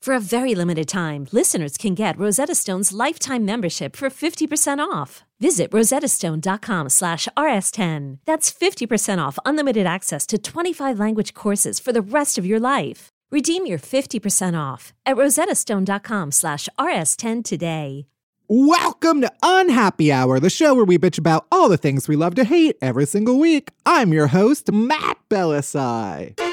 For a very limited time, listeners can get Rosetta Stone's lifetime membership for 50% off. Visit rosettastone.com slash rs10. That's 50% off unlimited access to 25 language courses for the rest of your life. Redeem your 50% off at rosettastone.com slash rs10 today. Welcome to Unhappy Hour, the show where we bitch about all the things we love to hate every single week. I'm your host, Matt Bellassai.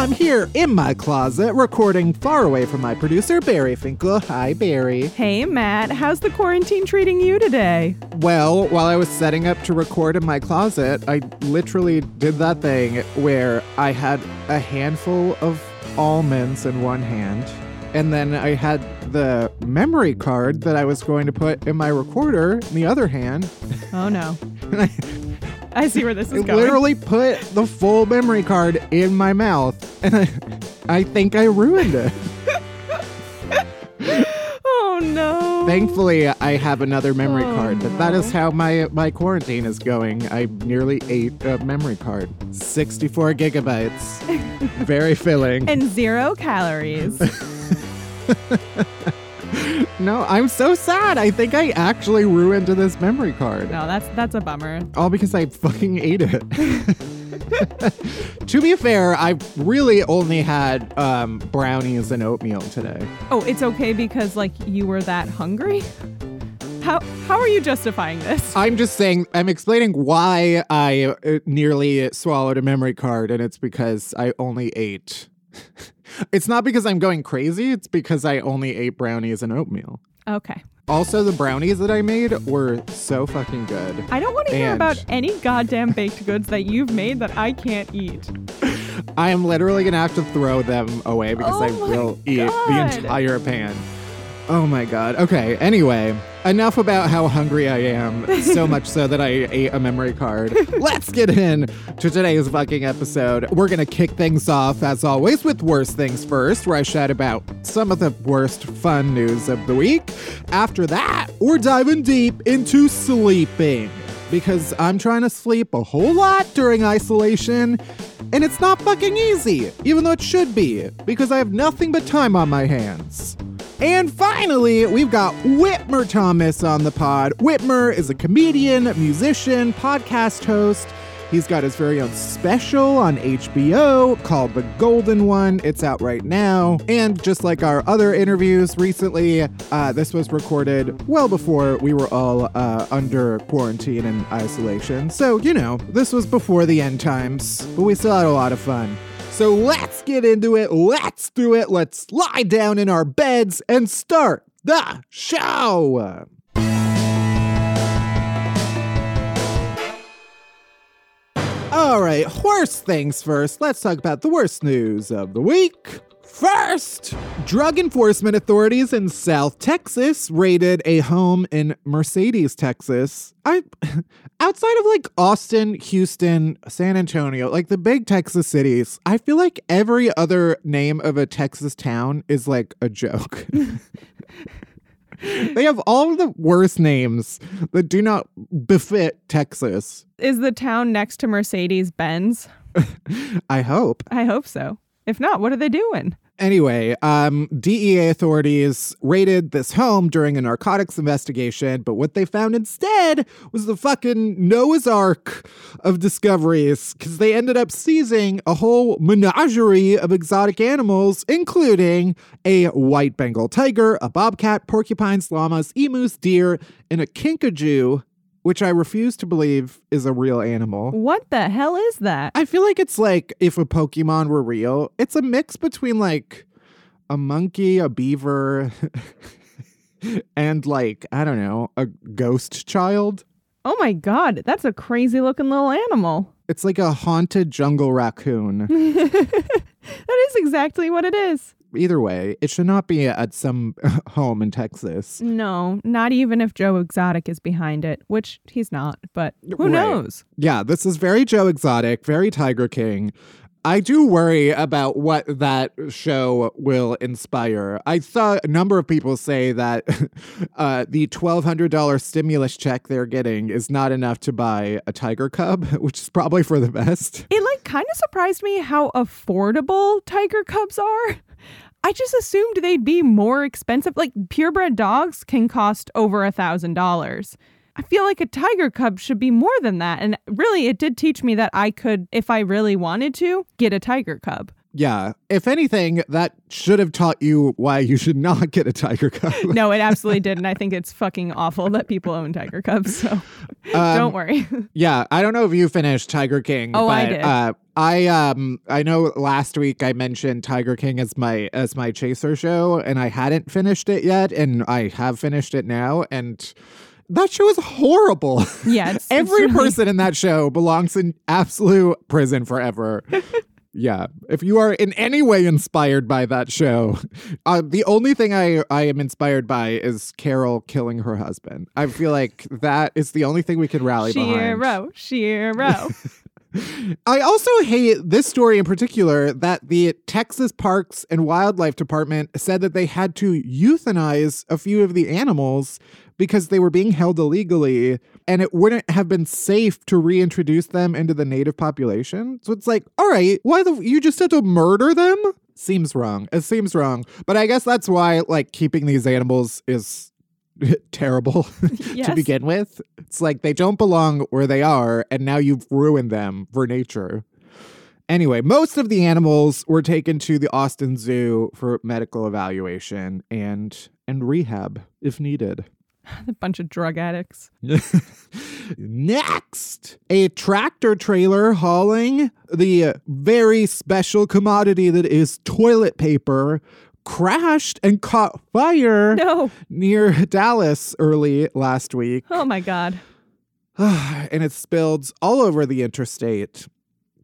I'm here in my closet recording far away from my producer, Barry Finkel. Hi, Barry. Hey, Matt, how's the quarantine treating you today? Well, while I was setting up to record in my closet, I literally did that thing where I had a handful of almonds in one hand and then I had the memory card that I was going to put in my recorder in the other hand. Oh no. and I, I see where this is I going. literally put the full memory card in my mouth, and I, I think I ruined it. Oh no. Thankfully, I have another memory Oh, card, but that is how my my quarantine is going. I nearly ate a memory card, 64 gigabytes, very filling. and zero calories. no, I'm so sad. I think I actually ruined this memory card. no, that's that's a bummer. All because I fucking ate it. to be fair, I really only had um, brownies and oatmeal today. Oh, it's okay because like you were that hungry? How how are you justifying this? I'm just saying, I'm explaining why I uh, nearly swallowed a memory card, and it's because I only ate. It's not because I'm going crazy, it's because I only ate brownies and oatmeal. Okay. Also, the brownies that I made were so fucking good. I don't want to hear And- about any goddamn baked goods that you've made that I can't eat. I am literally gonna have to throw them away because Oh I will eat the entire pan. Oh my god. Okay, anyway, enough about how hungry I am, so much so that I ate a memory card. Let's get in to today's fucking episode. We're gonna kick things off, as always, with Worst Things First, where I chat about some of the worst fun news of the week. After that, we're diving deep into sleeping because I'm trying to sleep a whole lot during isolation, and it's not fucking easy, even though it should be, because I have nothing but time on my hands. And finally, we've got Whitmer Thomas on the pod. Whitmer is a comedian, musician, podcast host. He's got his very own special on HBO called The Golden One. It's out right now. And just like our other interviews recently, uh, this was recorded well before we were all uh, under quarantine and isolation. So, you know, this was before the end times, but we still had a lot of fun. So let's get into it. Let's do it. Let's lie down in our beds and start the show. All right, worst things first. Let's talk about the worst news of the week. First, drug enforcement authorities in South Texas raided a home in Mercedes, Texas. I outside of like Austin, Houston, San Antonio, like the big Texas cities, I feel like every other name of a Texas town is like a joke. they have all the worst names that do not befit Texas. Is the town next to Mercedes Benz? I hope. I hope so. If not, what are they doing? Anyway, um, DEA authorities raided this home during a narcotics investigation, but what they found instead was the fucking Noah's Ark of discoveries, because they ended up seizing a whole menagerie of exotic animals, including a white Bengal tiger, a bobcat, porcupines, llamas, emus, deer, and a kinkajou which I refuse to believe is a real animal. What the hell is that? I feel like it's like if a Pokemon were real. It's a mix between like a monkey, a beaver, and like, I don't know, a ghost child. Oh my god, that's a crazy looking little animal. It's like a haunted jungle raccoon. that is exactly what it is. Either way, it should not be at some home in Texas. No, not even if Joe Exotic is behind it, which he's not, but who Right. knows? Yeah, this is very Joe Exotic, very Tiger King. I do worry about what that show will inspire. I saw a number of people say that uh, the $1,200 stimulus check they're getting is not enough to buy a tiger cub, which is probably for the best. It like kind of surprised me how affordable tiger cubs are. I just assumed they'd be more expensive. Like purebred dogs can cost over a thousand dollars. I feel like a tiger cub should be more than that. And really, it did teach me that I could, if I really wanted to, get a tiger cub. Yeah, if anything, that should have taught you why you should not get a tiger cub. No, it absolutely didn't. I think it's fucking awful that people own tiger cubs. So Um, don't worry. Yeah, I don't know if you finished Tiger King. Oh, but, I did. Uh, I um I know last week I mentioned Tiger King as my as my chaser show, and I hadn't finished it yet, and I have finished it now, and that show is horrible. Yeah, it's, it's Every really- person in that show belongs in absolute prison forever. Yeah, if you are in any way inspired by that show, uh, the only thing I I am inspired by is Carol killing her husband. I feel like that is the only thing we can rally behind. Shiro, Shiro. I also hate this story in particular that the Texas Parks and Wildlife Department said that they had to euthanize a few of the animals because they were being held illegally and it wouldn't have been safe to reintroduce them into the native population. So it's like, all right, why the you just had to murder them? Seems wrong. It seems wrong. But I guess that's why like keeping these animals is terrible to Yes. begin with. It's like they don't belong where they are, and now you've ruined them for nature. Anyway, most of the animals were taken to the Austin Zoo for medical evaluation and and rehab if needed. a bunch of drug addicts. Next, a tractor trailer hauling the very special commodity that is toilet paper crashed and caught fire No. near Dallas early last week. Oh my God. and it spilled all over the interstate.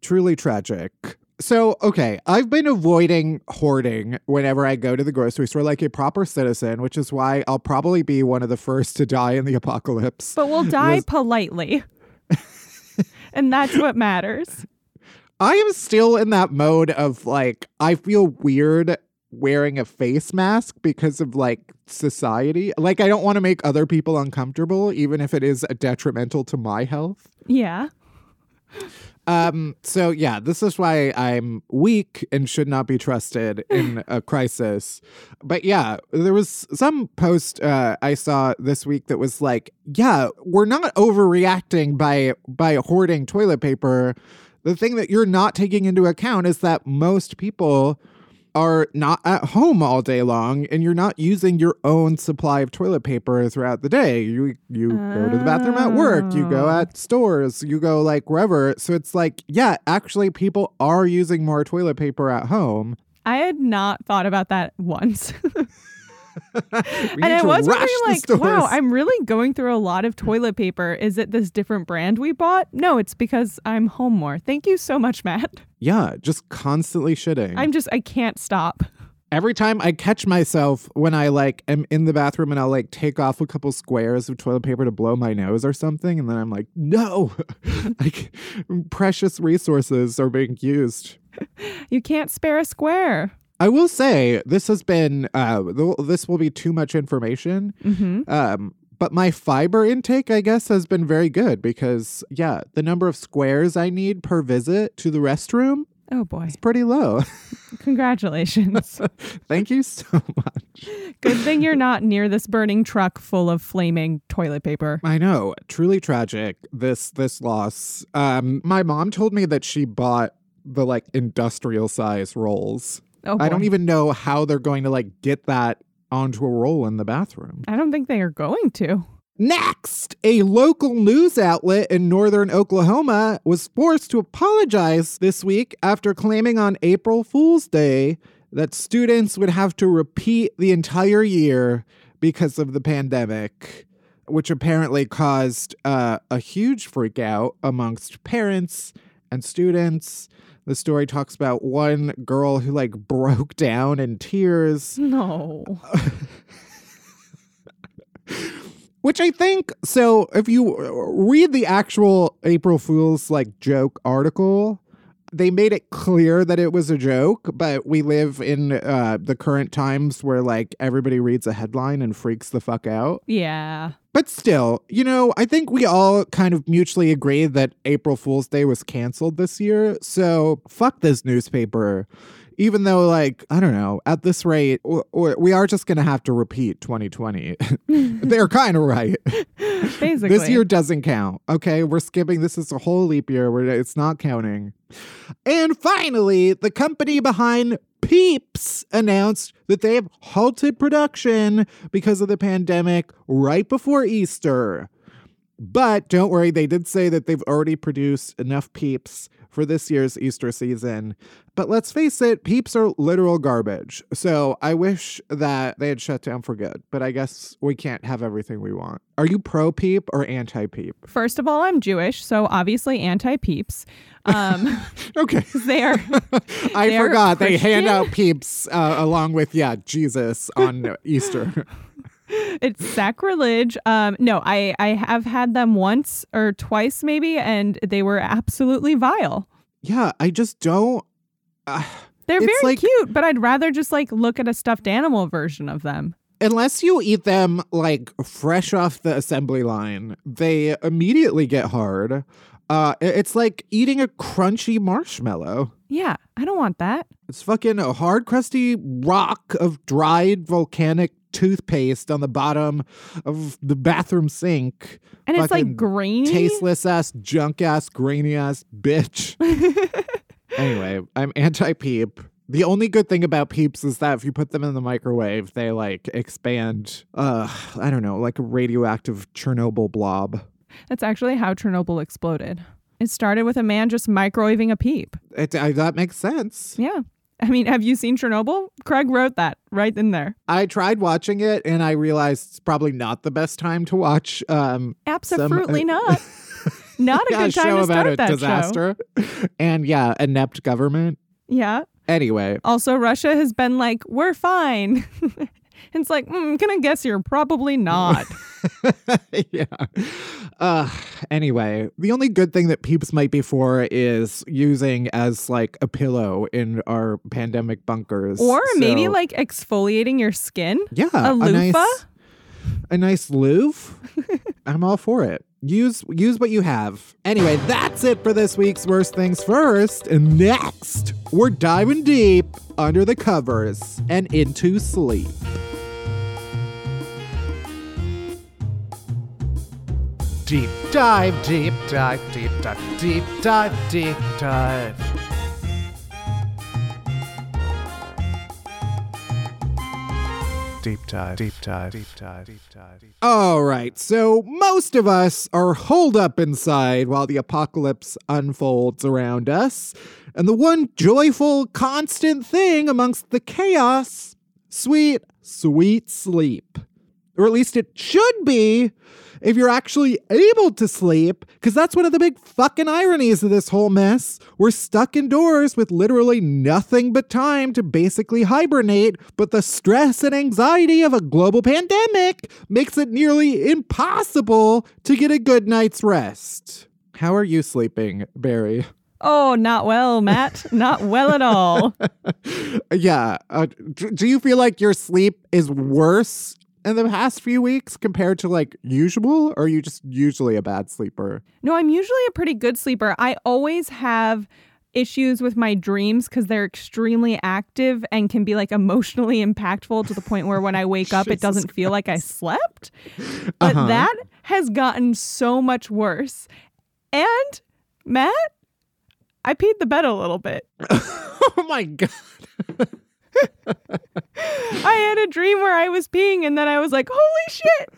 Truly tragic. So, okay, I've been avoiding hoarding whenever I go to the grocery store like a proper citizen, which is why I'll probably be one of the first to die in the apocalypse. But we'll die politely. and that's what matters. I am still in that mode of like, I feel weird wearing a face mask because of like society. Like, I don't want to make other people uncomfortable, even if it is detrimental to my health. Yeah. Um, so yeah, this is why I'm weak and should not be trusted in a crisis. But yeah, there was some post uh, I saw this week that was like, yeah, we're not overreacting by by hoarding toilet paper. The thing that you're not taking into account is that most people are not at home all day long and you're not using your own supply of toilet paper throughout the day. You you go to the bathroom at work, you go Oh. at stores, you go like wherever. So it's like, yeah, actually people are using more toilet paper at home. I had not thought about that once. And need I was the like, wow. I'm really going through a lot of toilet paper. Is it this different brand we bought? No, it's because I'm home more. Thank you so much, Matt. Yeah, just constantly shitting. I'm just, I can't stop. Every time I catch myself when I like am in the bathroom and I'll like take off a couple squares of toilet paper to blow my nose or something, and then I'm like, no, like precious resources are being used. You can't spare a square. I will say this has been uh th- this will be too much information. Mm-hmm. Um but my fiber intake I guess has been very good because yeah, the number of squares I need per visit to the restroom Oh boy. It's pretty low. Congratulations. Thank you so much. Good thing you're not near this burning truck full of flaming toilet paper. I know, truly tragic this this loss. Um my mom told me that she bought the like industrial size rolls. Oh, I don't even know how they're going to like get that onto a roll in the bathroom. I don't think they are going to. Next, a local news outlet in northern Oklahoma was forced to apologize this week after claiming on April Fool's Day that students would have to repeat the entire year because of the pandemic, which apparently caused uh, a huge freakout amongst parents and students. The story talks about one girl who like broke down in tears. No. Which I think so. If you read the actual April Fool's like joke article, they made it clear that it was a joke. But we live in uh, the current times where like everybody reads a headline and freaks the fuck out. Yeah. But still, you know, I think we all kind of mutually agree that April Fool's Day was canceled this year. So fuck this newspaper. Even though, like, I don't know, at this rate, we are just going to have to repeat 2020. They're kind of right. Basically. This year doesn't count. Okay, we're skipping. This is a whole leap year where it's not counting. And finally, the company behind Peeps announced that they have halted production because of the pandemic right before Easter. But don't worry, they did say that they've already produced enough Peeps for this year's Easter season. But let's face it, Peeps are literal garbage. So I wish that they had shut down for good. But I guess we can't have everything we want. Are you pro Peep or anti Peep? First of all, I'm Jewish, so obviously anti peeps. Um, Okay. they are. I They're forgot they hand out Peeps uh, along with, yeah, Jesus on Easter. It's sacrilege. Um, no, I I have had them once or twice maybe, and they were absolutely vile. yeah, I just don't. Uh, They're very like- cute, but I'd rather just like look at a stuffed animal version of them. unless you eat them like fresh off the assembly line, they immediately get hard. Uh, it's like eating a crunchy marshmallow. Yeah, I don't want that. It's fucking a hard, crusty rock of dried volcanic toothpaste on the bottom of the bathroom sink. And it's like grainy. Tasteless ass, junk ass, grainy ass bitch. anyway, I'm anti peep. The only good thing about peeps is that if you put them in the microwave, they like expand, uh, I don't know, like a radioactive Chernobyl blob. That's actually how Chernobyl exploded. It started with a man just microwaving a peep. It, that makes sense. Yeah. I mean, have you seen Chernobyl? Craig wrote that right in there. I tried watching it and I realized it's probably not the best time to watch um, Absolutely uh, not. Not a yeah, good time show to about start a that show. disaster. and yeah, inept government. Yeah. Anyway, Also, Russia has been like, we're fine. it's like, mm, can I guess you're probably not. yeah. Uh, anyway, the only good thing that Peeps might be for is using as like a pillow in our pandemic bunkers. or maybe like exfoliating your skin. yeah, a loofah? nice, a nice. I'm all for it. Use use what you have. Anyway, that's it for this week's worst things first. And next, we're diving deep under the covers and into sleep. Deep dive, deep dive, deep dive, deep dive, deep dive. Deep dive, deep dive, deep dive, deep dive, deep dive. All right, so most of us are holed up inside while the apocalypse unfolds around us. And the one joyful, constant thing amongst the chaos sweet, sweet sleep. Or at least it should be if you're actually able to sleep, because that's one of the big fucking ironies of this whole mess. We're stuck indoors with literally nothing but time to basically hibernate, but the stress and anxiety of a global pandemic makes it nearly impossible to get a good night's rest. How are you sleeping, Barry? Oh, not well, Matt. not well at all. yeah. Uh, do you feel like your sleep is worse in the past few weeks compared to like usual, or are you just usually a bad sleeper? No, I'm usually a pretty good sleeper. I always have issues with my dreams because they're extremely active and can be like emotionally impactful to the point where when I wake up, it doesn't feel like I slept. But Uh-huh. that has gotten so much worse. And Matt, I peed the bed a little bit. oh my god. I had a dream where I was peeing and then I was like, holy shit.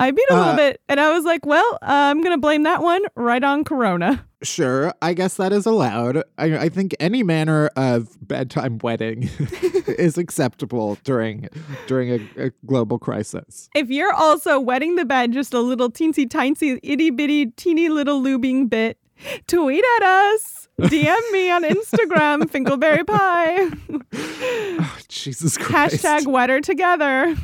I peed a little Uh, bit and I was like, well, uh, I'm going to blame that one right on Corona. Sure, I guess that is allowed. I, I think any manner of bedtime wedding is acceptable during during a, a global crisis. If you're also wetting the bed just a little teensy tiny itty bitty teeny little lubing bit, tweet at us. DM me on Instagram, Finkelberry Pie. Oh, Jesus Christ. Hashtag wetter together.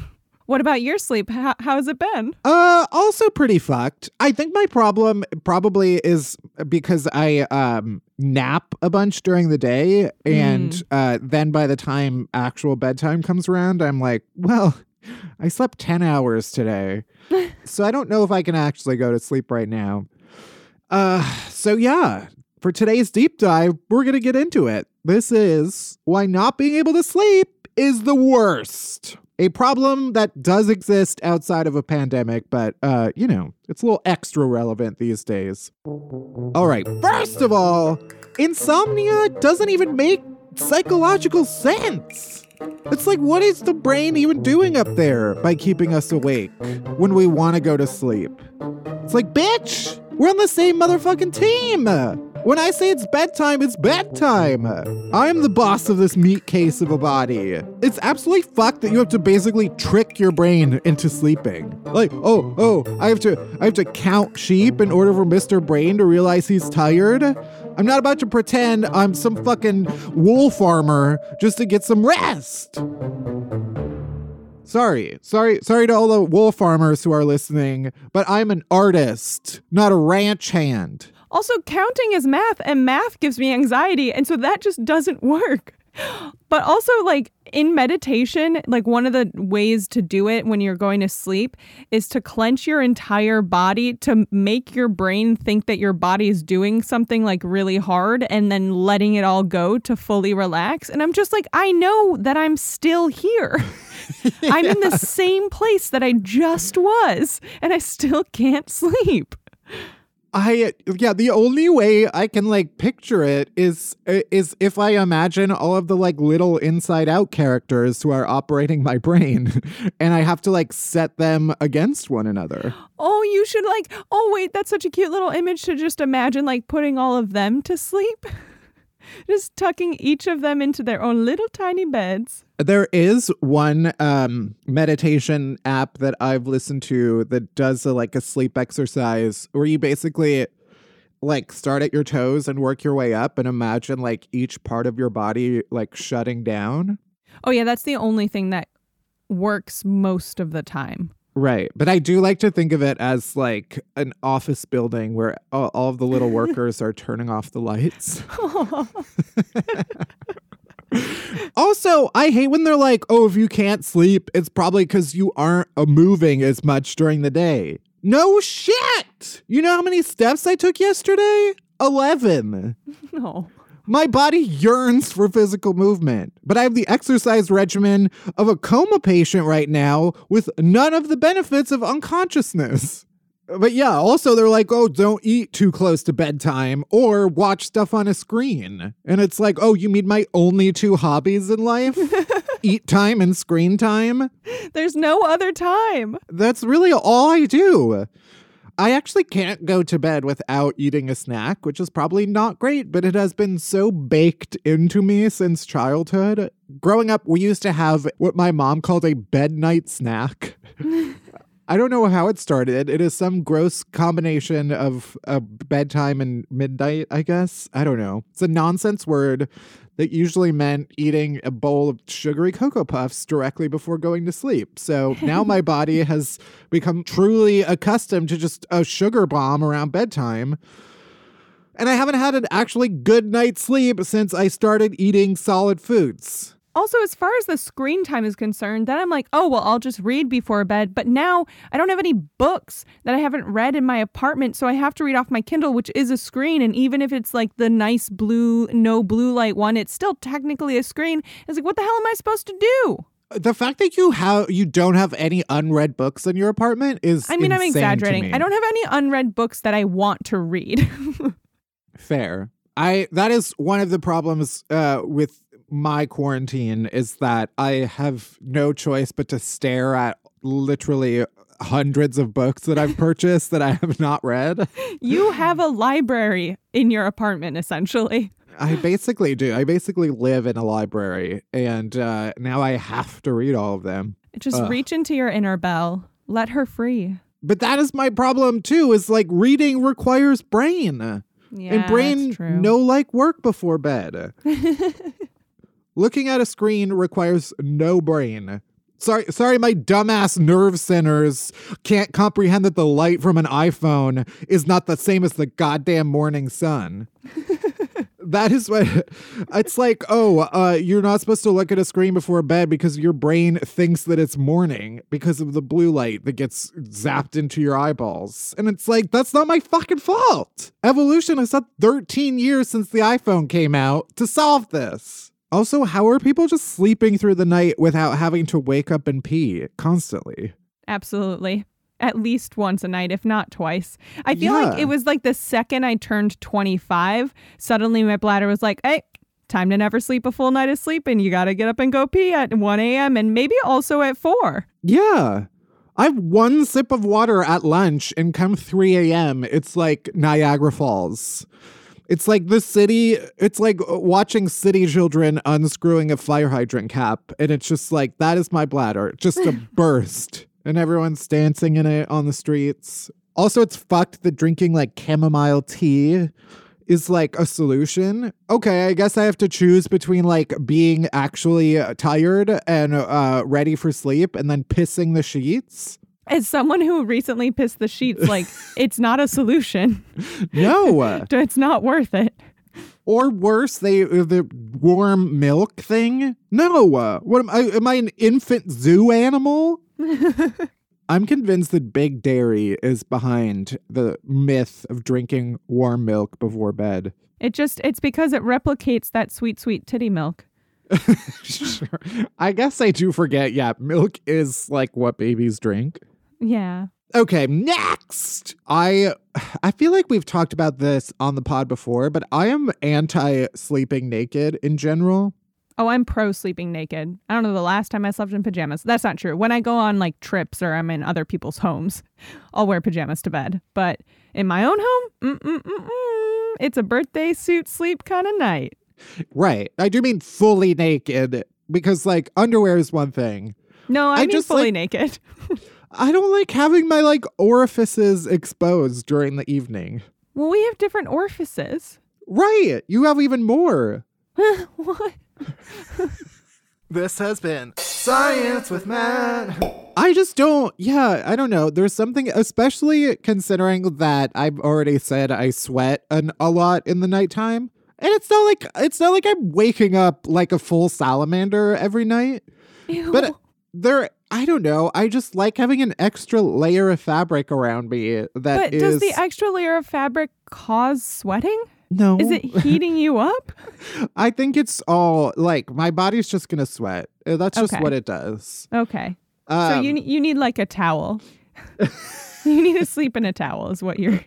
What about your sleep? How, how's it been? Uh, also pretty fucked. I think my problem probably is because I um nap a bunch during the day, and uh, then by the time actual bedtime comes around, I'm like, well, I slept ten hours today, so I don't know if I can actually go to sleep right now. Uh, so yeah, for today's deep dive, we're gonna get into it. This is why not being able to sleep is the worst. A problem that does exist outside of a pandemic, but uh, you know, it's a little extra relevant these days. All right, first of all, insomnia doesn't even make psychological sense. It's like, what is the brain even doing up there by keeping us awake when we want to go to sleep? It's like, bitch, we're on the same motherfucking team. When I say it's bedtime, it's bedtime. I'm the boss of this meat case of a body. It's absolutely fucked that you have to basically trick your brain into sleeping. Like, oh, oh, I have to I have to count sheep in order for Mr. Brain to realize he's tired. I'm not about to pretend I'm some fucking wool farmer just to get some rest. Sorry, sorry, sorry to all the wool farmers who are listening, but I'm an artist, not a ranch hand. Also, counting is math, and math gives me anxiety. And so that just doesn't work. But also, like in meditation, like one of the ways to do it when you're going to sleep is to clench your entire body to make your brain think that your body is doing something like really hard and then letting it all go to fully relax. And I'm just like, I know that I'm still here. I'm in the same place that I just was, and I still can't sleep. I yeah, the only way I can like picture it is uh, is if I imagine all of the like little inside out characters who are operating my brain and I have to like set them against one another. Oh, you should like, oh, wait, that's such a cute little image to just imagine like putting all of them to sleep. just tucking each of them into their own little tiny beds. There is one um, meditation app that I've listened to that does a, like a sleep exercise where you basically like start at your toes and work your way up and imagine like each part of your body like shutting down. Oh, yeah, that's the only thing that works most of the time. Right. But I do like to think of it as like an office building where all, all of the little workers are turning off the lights. also, I hate when they're like, oh, if you can't sleep, it's probably because you aren't uh, moving as much during the day. No shit. You know how many steps I took yesterday? 11. no. My body yearns for physical movement, but I have the exercise regimen of a coma patient right now with none of the benefits of unconsciousness. But yeah, also they're like, oh, don't eat too close to bedtime or watch stuff on a screen. And it's like, oh, you mean my only two hobbies in life? eat time and screen time? There's no other time. That's really all I do. I actually can't go to bed without eating a snack, which is probably not great, but it has been so baked into me since childhood. Growing up, we used to have what my mom called a bed night snack. I don't know how it started. It is some gross combination of uh, bedtime and midnight, I guess. I don't know. It's a nonsense word that usually meant eating a bowl of sugary Cocoa Puffs directly before going to sleep. So now my body has become truly accustomed to just a sugar bomb around bedtime. And I haven't had an actually good night's sleep since I started eating solid foods. Also, as far as the screen time is concerned, then I'm like, oh, well, I'll just read before bed. But now I don't have any books that I haven't read in my apartment. So I have to read off my Kindle, which is a screen. And even if it's like the nice blue, no blue light one, it's still technically a screen. It's like, what the hell am I supposed to do? The fact that you have you don't have any unread books in your apartment is I mean, I'm exaggerating. me. I don't have any unread books that I want to read. Fair. I that is one of the problems uh, with my quarantine is that I have no choice but to stare at literally hundreds of books that I've purchased that I have not read. you have a library in your apartment, essentially. I basically do. I basically live in a library, and uh, now I have to read all of them. Just Ugh. reach into your inner Belle, let her free. But that is my problem too. Is like reading requires brain. Yeah, and brain no like work before bed. Looking at a screen requires no brain. Sorry, sorry, my dumbass nerve centers can't comprehend that the light from an iPhone is not the same as the goddamn morning sun. that is what it's like. Oh, uh, you're not supposed to look at a screen before bed because your brain thinks that it's morning because of the blue light that gets zapped into your eyeballs. And it's like, that's not my fucking fault. Evolution has had 13 years since the iPhone came out to solve this. Also, how are people just sleeping through the night without having to wake up and pee constantly? Absolutely. At least once a night, if not twice. I feel like it was like the second I turned 25, suddenly my bladder was like, hey, time to never sleep a full night of sleep, and you got to get up and go pee at 1 a.m. and maybe also at 4. Yeah. I have one sip of water at lunch, and come 3 a.m., it's like Niagara Falls. It's like the city, it's like watching city children unscrewing a fire hydrant cap. And it's just like, that is my bladder, just a burst. And everyone's dancing in it on the streets. Also, it's fucked that drinking like chamomile tea is like a solution. Okay, I guess I have to choose between like being actually uh, tired and uh, ready for sleep and then pissing the sheets. As someone who recently pissed the sheets, like, it's not a solution. No. It's not worth it. or worse, they the warm milk thing. No. uh, What am I? Am I an infant zoo animal? I'm convinced that Big Dairy is behind the myth of drinking warm milk before bed. It just, it's because it replicates that sweet, sweet titty milk. sure. I guess I do forget. Yeah, milk is like what babies drink. Yeah. Okay, next. I I feel like we've talked about this on the pod before, but I am anti sleeping naked in general. Oh, I'm pro sleeping naked. I don't know the last time I slept in pajamas. That's not true. When I go on like trips or I'm in other people's homes, I'll wear pajamas to bed. But in my own home, mm-mm-mm-mm, it's a birthday suit sleep kind of night. Right. I do mean fully naked because like underwear is one thing. No, I, I mean just, fully like- naked. I don't like having my like orifices exposed during the evening. Well, we have different orifices. Right. You have even more. what? This has been Science with Matt. I just don't, yeah, I don't know. There's something, especially considering that I've already said I sweat an, a lot in the nighttime. And it's not like, it's not like I'm waking up like a full salamander every night. Ew. But there, I don't know. I just like having an extra layer of fabric around me that but is. does the extra layer of fabric cause sweating? no. Is it heating you up? I think it's all like my body's just gonna sweat. Uh, That's just Okay. what it does. Okay. so Um, you you need like a towel. you need to sleep in a towel is what you're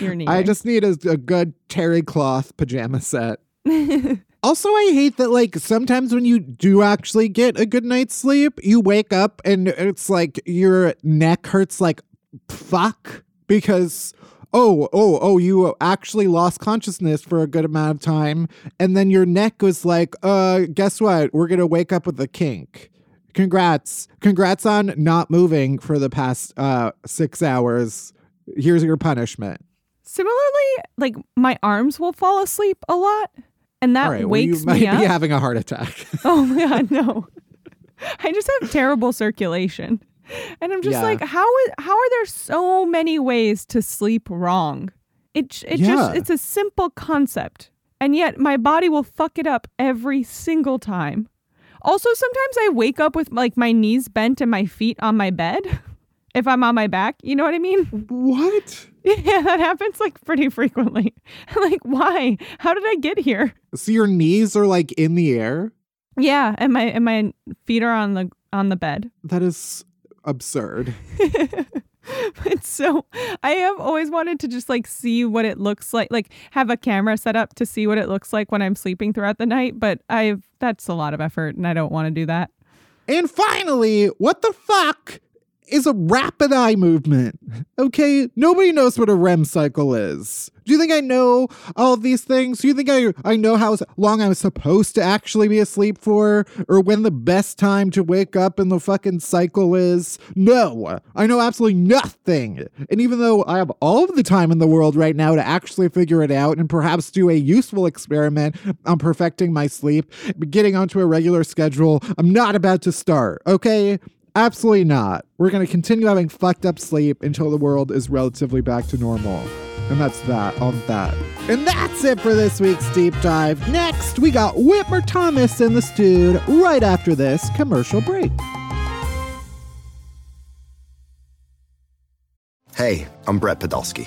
you're needing. I just need a, a good terry cloth pajama set. also, I hate that like sometimes when you do actually get a good night's sleep, you wake up and it's like your neck hurts like fuck because oh, oh, oh, you actually lost consciousness for a good amount of time. And then your neck was like, uh, guess what? We're going to wake up with a kink. Congrats. Congrats on not moving for the past uh, six hours. Here's your punishment. Similarly, like my arms will fall asleep a lot, and that right, well, wakes you might me up. be having a heart attack. Oh my god, no. I just have terrible circulation. And I'm just Yeah. like, how is how are there so many ways to sleep wrong? It it Yeah. just it's a simple concept. And yet my body will fuck it up every single time. Also, sometimes I wake up with like my knees bent and my feet on my bed. If I'm on my back, you know what I mean? what? Yeah, that happens like pretty frequently. like, why? How did I get here? So your knees are like in the air? Yeah, and my and my feet are on the on the bed. That is absurd. it's so I have always wanted to just like see what it looks like, like have a camera set up to see what it looks like when I'm sleeping throughout the night, but I've that's a lot of effort and I don't want to do that. And finally, what the fuck is a rapid eye movement? Okay, nobody knows what a REM cycle is. Do you think I know all these things? Do you think I, I know how long I'm supposed to actually be asleep for? Or when the best time to wake up in the fucking cycle is? No, I know absolutely nothing. And even though I have all of the time in the world right now to actually figure it out and perhaps do a useful experiment on perfecting my sleep, getting onto a regular schedule, I'm not about to start, okay? Absolutely not. We're going to continue having fucked up sleep until the world is relatively back to normal. And that's that on that. And that's it for this week's deep dive. Next, we got Whitmer Thomas in the studio right after this commercial break. Hey, I'm Brett Podolsky,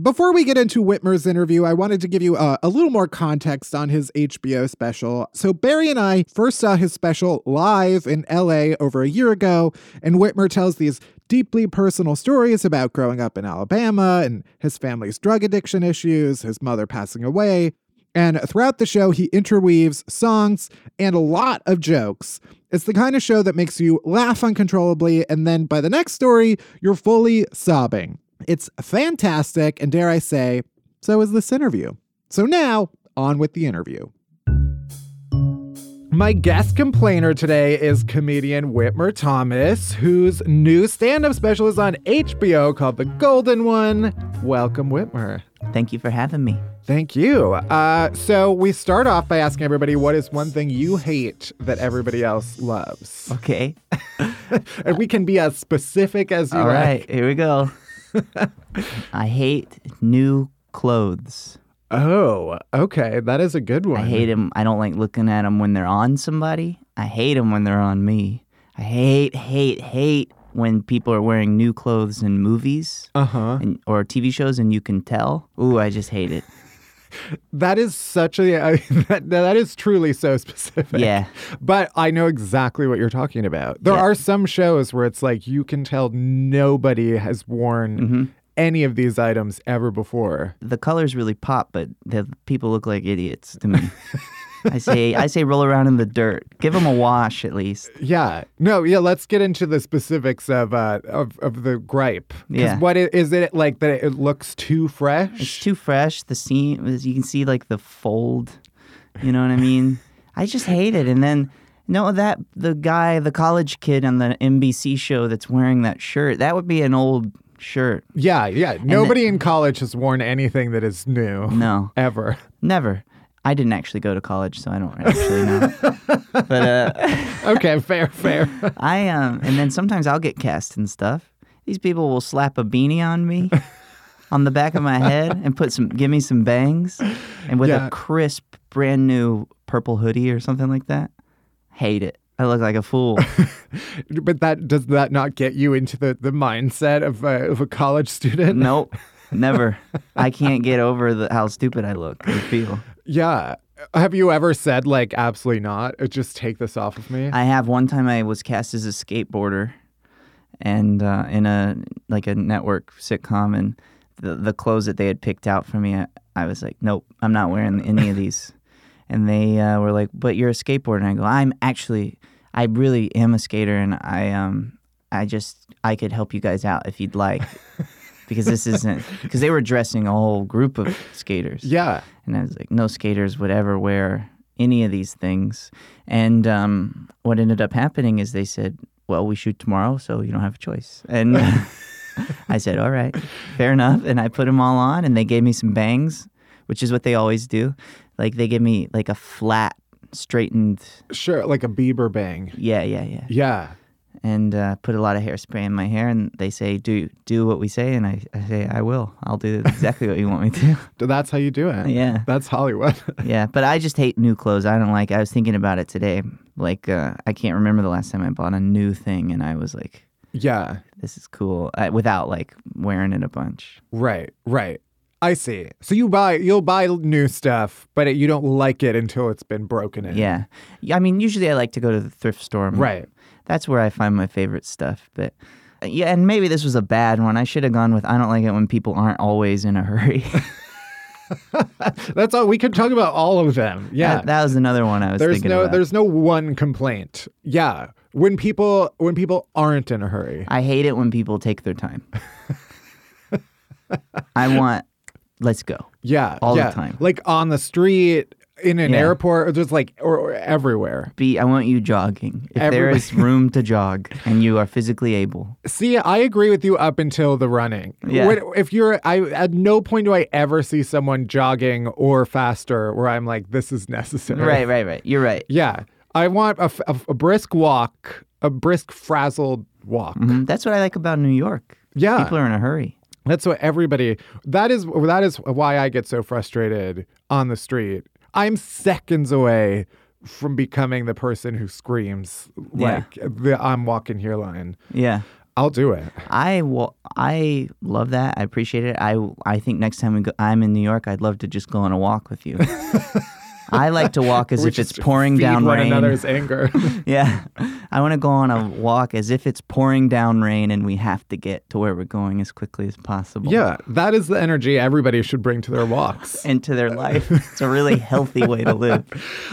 Before we get into Whitmer's interview, I wanted to give you a, a little more context on his HBO special. So, Barry and I first saw his special live in LA over a year ago, and Whitmer tells these deeply personal stories about growing up in Alabama and his family's drug addiction issues, his mother passing away. And throughout the show, he interweaves songs and a lot of jokes. It's the kind of show that makes you laugh uncontrollably, and then by the next story, you're fully sobbing. It's fantastic, and dare I say, so is this interview. So now, on with the interview. My guest complainer today is comedian Whitmer Thomas, whose new stand up special is on HBO called The Golden One. Welcome, Whitmer. Thank you for having me. Thank you. Uh, so, we start off by asking everybody what is one thing you hate that everybody else loves? Okay. and we can be as specific as you All like. right, here we go. I hate new clothes. Oh, okay. That is a good one. I hate them. I don't like looking at them when they're on somebody. I hate them when they're on me. I hate, hate, hate when people are wearing new clothes in movies Uh huh. and, or TV shows and you can tell. Ooh, I just hate it. That is such a I, that, that is truly so specific. Yeah. But I know exactly what you're talking about. There Yeah. are some shows where it's like you can tell nobody has worn Mm-hmm. any of these items ever before. The colors really pop, but the people look like idiots to me. I say, I say, roll around in the dirt. Give them a wash at least. Yeah. No, yeah, let's get into the specifics of uh of, of the gripe. Yeah. What is it like that it looks too fresh? It's too fresh. The seam, you can see, like the fold. You know what I mean? I just hate it. And then, no, that the guy, the college kid on the NBC show that's wearing that shirt, that would be an old shirt. yeah, yeah. Nobody in college has worn anything that is new. No, Ever. never. I didn't actually go to college, so I don't actually know. but uh, Okay, fair, fair. I um, and then sometimes I'll get cast and stuff. These people will slap a beanie on me. On the back of my head and put some, give me some bangs, and with Yeah. a crisp, brand new purple hoodie or something like that. Hate it. I look like a fool. but that does that not get you into the, the mindset of a, of a college student? nope. Never. I can't get over the, how stupid I look or feel. Yeah. Have you ever said like absolutely not? Uh, Just take this off of me. I have one time I was cast as a skateboarder, and uh, in a like a network sitcom, and the the clothes that they had picked out for me, I, I was like, nope, I'm not wearing any of these. And they uh, were like, but you're a skateboarder. And I go, I'm actually, I really am a skater, and I um, I just I could help you guys out if you'd like. Because this isn't because they were dressing a whole group of skaters. yeah. And I was like, no skaters would ever wear any of these things. And um, what ended up happening is they said, well, we shoot tomorrow, so you don't have a choice. And I said, all right, fair enough. And I put them all on, and they gave me some bangs, which is what they always do. Like they give me like a flat, straightened, Sure. Like a Bieber bang. yeah, yeah, yeah. Yeah. And uh, put a lot of hairspray in my hair, and they say, do do what we say, and I, I say, I will. I'll do exactly what you want me to. That's how you do it. Yeah. That's Hollywood. Yeah, but I just hate new clothes. I don't like. I was thinking about it today. Like, uh, I can't remember the last time I bought a new thing, and I was like, yeah. "This is cool," uh, without like wearing it a bunch. Right. Right. I see. So you buy you'll buy new stuff, but it, you don't like it until it's been broken in. Yeah, Yeah, I mean, usually I like to go to the thrift store. Right. That's where I find my favorite stuff. But yeah, and maybe this was a bad one. I should have gone with. I don't like it when people aren't always in a hurry. That's all we could talk about all of them. Yeah. that, that was another one I was there's thinking no about. there's no one complaint. Yeah. When people when people aren't in a hurry. I hate it when people take their time. I want. Let's go. Yeah. all the time. Like on the street, in an Yeah. airport, or just like or, or everywhere. be I want you jogging. If there is room to jog and you are physically able. See, I agree with you up until the running. Yeah. When- if you're, I at no point do I ever see someone jogging or faster where I'm like, this is necessary. Right, right, right. You're right. Yeah. I want a brisk walk, a brisk frazzled walk. Mhm. That's what I like about New York. Yeah. People are in a hurry. That's what everybody. That is that is why I get so frustrated on the street. I'm seconds away from becoming the person who screams Yeah. like the "I'm walking here" line. Yeah. I'll do it. I wa- I love that. I appreciate it. I I think next time we go, I'm in New York, I'd love to just go on a walk with you. I like to walk as if it's pouring down one rain. another's anger. Yeah. I want to go on a walk as if it's pouring down rain and we have to get to where we're going as quickly as possible. yeah, that is the energy everybody should bring to their walks. Into their life. It's a really healthy way to live.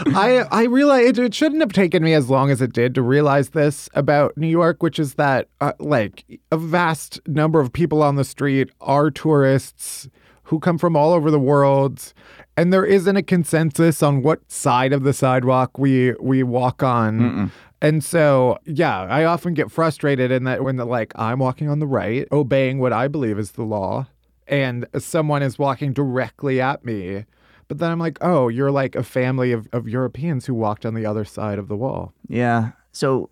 I I realize it, it shouldn't have taken me as long as it did to realize this about New York, which is that uh, like a vast number of people on the street are tourists who come from all over the world, and there isn't a consensus on what side of the sidewalk we we walk on. And so, yeah, I often get frustrated in that when the, like I'm walking on the right, obeying what I believe is the law, and someone is walking directly at me. But then I'm like, oh, you're like a family of, of Europeans who walked on the other side of the wall. Yeah. So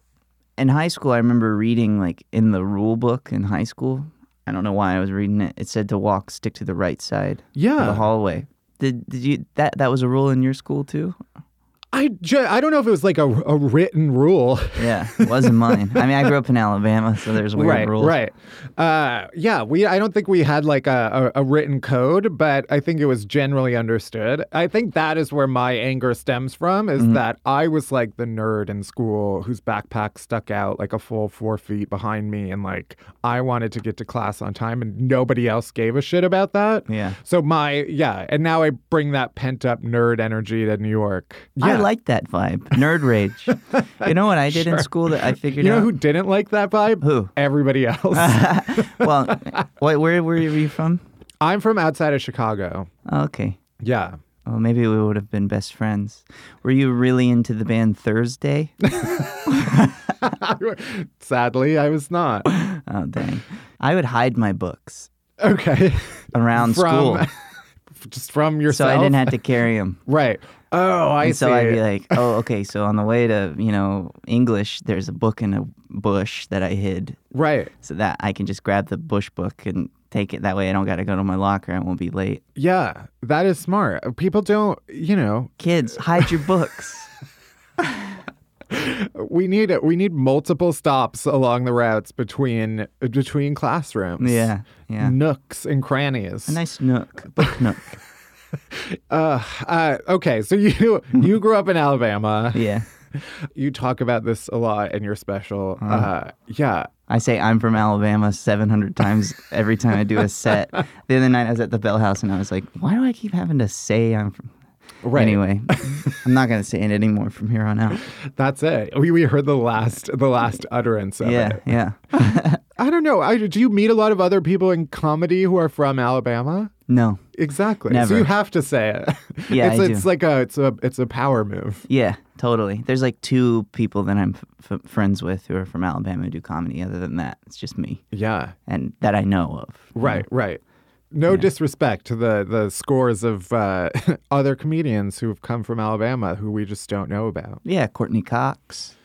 in high school, I remember reading like in the rule book in high school. I don't know why I was reading it. It said to walk, stick to the right side of Yeah. the hallway. Did did you that that was a rule in your school too? I, ju- I don't know if it was like a, a written rule. Yeah, it wasn't mine. I mean, I grew up in Alabama, so there's weird right, rules. right. Uh, yeah, we. I don't think we had like a, a, a written code, but I think it was generally understood. I think that is where my anger stems from. Is Mm-hmm. that I was like the nerd in school whose backpack stuck out like a full four feet behind me, and like I wanted to get to class on time, and nobody else gave a shit about that. Yeah. So my yeah, and now I bring that pent up nerd energy to New York. I Yeah. like that vibe. Nerd rage. you know what I did in school that I figured You know out? who didn't like that vibe? Who? Everybody else. well, wait, where were you from? I'm from outside of Chicago. Okay. Yeah. Well, maybe we would have been best friends. Were you really into the band Thursday? Sadly, I was not. Oh, dang. I would hide my books Okay. around From school just from yourself. so. I didn't have to carry them. Right. Oh, I and see. so I'd be like, oh, okay. So on the way to, you know, English, there's a book in a bush that I hid right. so that I can just grab the bush book and take it. That way I don't got to go to my locker. I won't be late. Yeah, that is smart. People don't, you know. Kids, hide your books. we need it. we need multiple stops along the routes between between classrooms. Yeah, yeah. Nooks and crannies. A nice nook, book nook. Uh, uh, okay, so you you grew up in Alabama. Yeah. You talk about this a lot in your special. Uh-huh. Uh, yeah. I say I'm from Alabama 700 times every time I do a set. The other night I was at the Bell House and I was like, why do I keep having to say I'm from. Right. Anyway, I'm not going to say it anymore from here on out. That's it. We, we heard the last the last utterance of Yeah, it. yeah. I don't know. I, do you meet a lot of other people in comedy who are from Alabama? No. Exactly. So you have to say it. Yeah, it's I it's do. like a it's a it's a power move. Yeah, totally. There's like two people that I'm f- friends with who are from Alabama who do comedy. Other than that, it's just me Yeah. and that I know of. Right. know? Right. No disrespect to the the scores of uh, other comedians who have come from Alabama who we just don't know about. Yeah, Courteney Cox,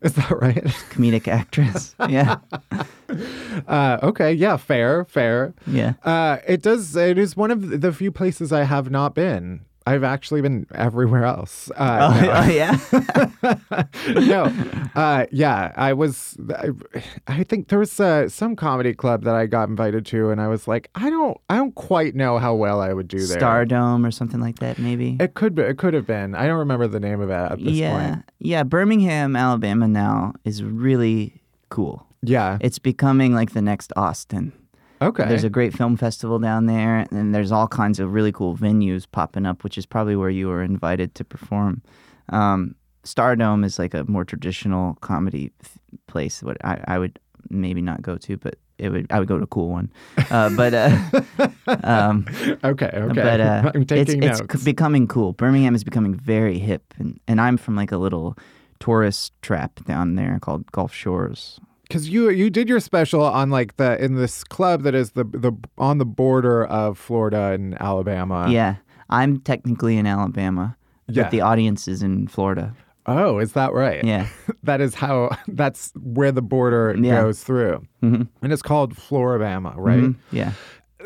Is that right? comedic actress. Yeah, Uh, okay. Yeah. Fair. Fair. yeah. Uh, it does. It is one of the few places I have not been. I've actually been everywhere else. Uh, Oh, no. oh, yeah. no, uh, yeah, I was. I, I think there was uh, some comedy club that I got invited to, and I was like, I don't, I don't quite know how well I would do there. Stardome or something like that, maybe. It could be. It could have been. I don't remember the name of it at this yeah, point. yeah. Birmingham, Alabama now is really cool. Yeah. It's becoming like the next Austin. Okay. There's a great film festival down there, and there's all kinds of really cool venues popping up, which is probably where you were invited to perform. Um, Stardome is like a more traditional comedy th- place. What I, I would maybe not go to, but it would. I would go to a cool one. Uh, but uh, um, okay. Okay. but uh, I'm it's taking it's notes. c- becoming cool. Birmingham is becoming very hip, and, and I'm from like a little tourist trap down there called Gulf Shores. Because you you did your special on like the in this club that is the the on the border of Florida and Alabama. yeah, I'm technically in Alabama, Yeah. but the audience is in Florida. Oh, is that right? Yeah. that is how. That's where the border Yeah. goes through, Mhm. and it's called Flora-Bama, right? Mhm. Yeah.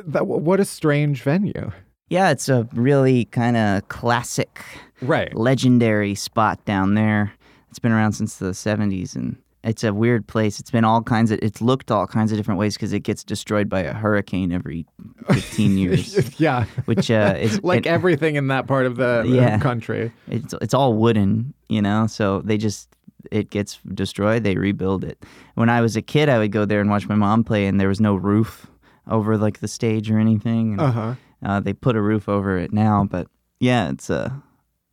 That what a strange venue. Yeah, it's a really kind of classic, Right. legendary spot down there. It's been around since the 70s and it's a weird place. It's been all kinds of it's looked all kinds of different ways because it gets destroyed by a hurricane every 15 years, yeah. which uh, is like it- everything in that part of the Yeah. country. it's it's all wooden, you know. So they just it gets destroyed, they rebuild it. When I was a kid, I would go there and watch my mom play, and there was no roof over like the stage or anything. And, Uh huh. uh, they put a roof over it now, but yeah, it's a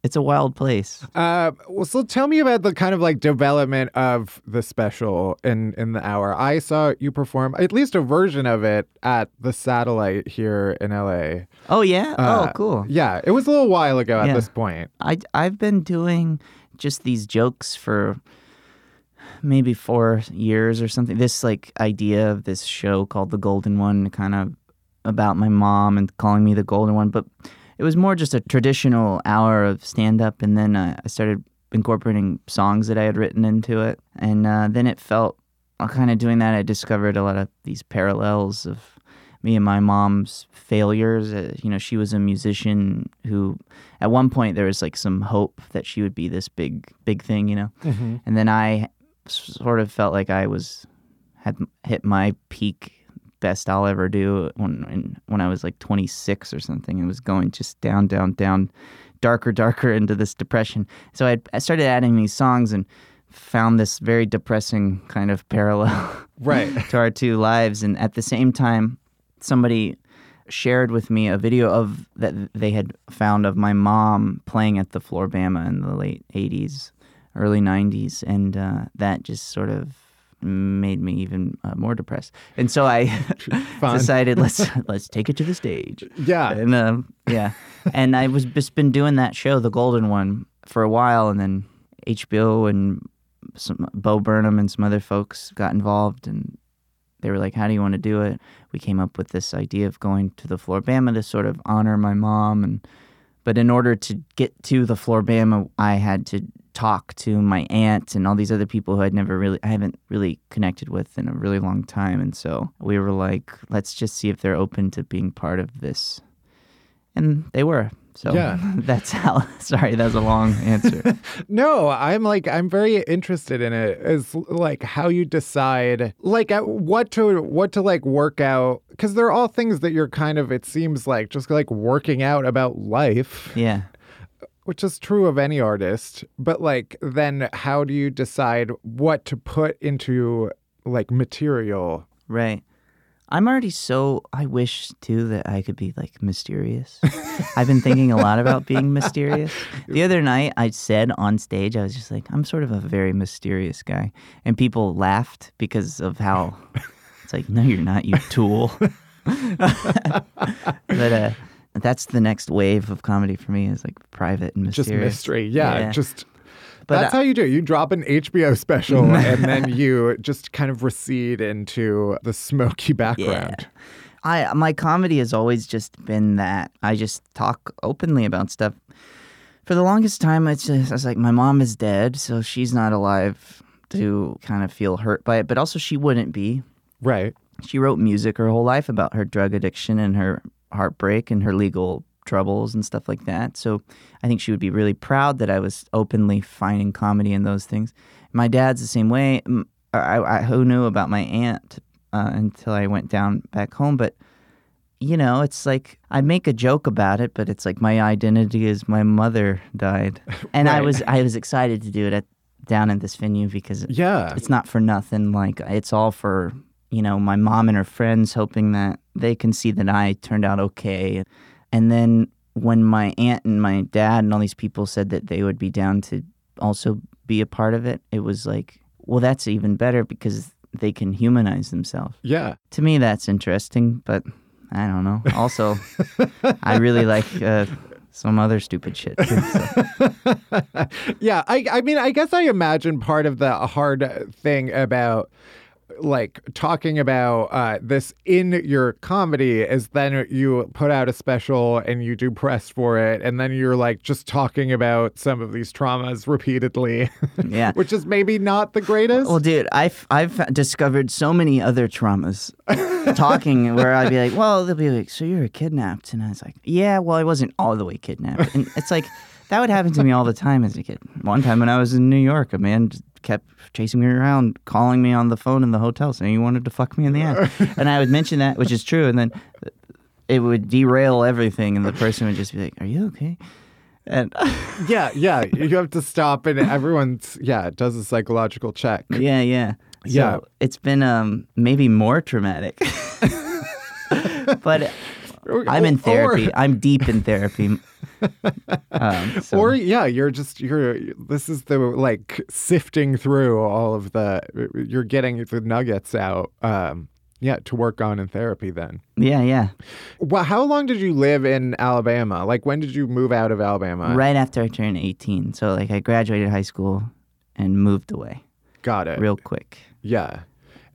it's a wild place. Uh, well, so tell me about the kind of like development of the special in in the hour. I saw you perform at least a version of it at the Satellite here in LA. Oh yeah, Uh, oh cool. Yeah, it was a little while ago at Yeah. this point. I I've been doing just these jokes for maybe four years or something. This like idea of this show called The Golden One, kind of about my mom and calling me the Golden One, but it was more just a traditional hour of stand up, and then uh, I started incorporating songs that I had written into it, and uh, then it felt kind of doing that. I discovered a lot of these parallels of me and my mom's failures. Uh, you know, she was a musician who, at one point, there was like some hope that she would be this big, big thing. You know, and then I sort of felt like I was had hit my peak best I'll ever do when when, I was like 26 or something It was going just down down down darker darker into this depression. So I, I started adding these songs and found this very depressing kind of parallel Right. to our two lives. And at the same time somebody shared with me a video of that they had found of my mom playing at the Flora-Bama in the late 80s early 90s and uh, that just sort of made me even uh, more depressed. And so I decided let's let's take it to the stage. Yeah. and um, yeah, and I was just been doing that show, the Golden One, for a while, and then HBO and some Bo Burnham and some other folks got involved, and they were like, "How do you want to do it?" We came up with this idea of going to the Flora-Bama to sort of honor my mom, and but in order to get to the Flora-Bama, I had to talk to my aunt and all these other people who I'd never really, I haven't really connected with in a really long time. And so we were like, let's just see if they're open to being part of this. And they were. So Yeah. that's how. Sorry, that was a long answer. No, I'm like I'm very interested in it. Is like how you decide like at what to what to like work out because they're all things that you're kind of it seems like just like working out about life, yeah. Which is true of any artist. But like then how do you decide what to put into like material? Right. I'm already so. I wish too that I could be like mysterious. I've been thinking a lot about being mysterious. The other night, I said on stage, I was just like, I'm sort of a very mysterious guy. And people laughed because of how it's like, no, you're not, you tool. but uh, that's the next wave of comedy for me is like private and mysterious. Just mystery. Yeah, just But, that's uh, how you do it. You drop an HBO special and then you just kind of recede into the smoky background. I my comedy has always just been that I just talk openly about stuff. For the longest time, it's just I was like, my mom is dead, so she's not alive to kind of feel hurt by it, but also she wouldn't be. Right. She wrote music her whole life about her drug addiction and her heartbreak and her legal troubles and stuff like that. So I think she would be really proud that I was openly finding comedy in those things. My dad's the same way. I, I, who knew about my aunt uh, until I went down back home, but you know, it's like I make a joke about it, but it's like my identity is my mother died, and I was I was excited to do it at down at this venue because Yeah. it's not for nothing. Like it's all for you know my mom and her friends, hoping that they can see that I turned out okay. And then when my aunt and my dad and all these people said that they would be down to also be a part of it, it was like, well, that's even better because they can humanize themselves. Yeah. To me, that's interesting, but I don't know. Also, I really like uh, some other stupid shit. So. yeah, I I mean, I guess I imagine part of the hard thing about like talking about uh, this in your comedy is then you put out a special and you do press for it and then you're like just talking about some of these traumas repeatedly Yeah. which is maybe not the greatest Well, dude, I've I've discovered so many other traumas talking where I'd be like, well, they'll be like, so you were kidnapped, and I was like, yeah, well, I wasn't all the way kidnapped, and it's like that would happen to me all the time as a kid. One time when I was in New York, a man kept chasing me around, calling me on the phone in the hotel, saying he wanted to fuck me in the ass, and I would mention that, which is true, and then it would derail everything, and the person would just be like, "Are you okay?" And yeah yeah you have to stop and everyone's yeah it does a psychological check Yeah, yeah. So Yeah. It's been um maybe more traumatic. but I'm in Or- therapy. I'm deep in therapy. Um, so- Or yeah, you're just you're this is the like sifting through all of the you're getting the nuggets out um yeah, to work on in therapy then. yeah, yeah. Well, how long did you live in Alabama? Like when did you move out of Alabama? right after I turned 18. So like I graduated high school and moved away Got it. real quick. Yeah.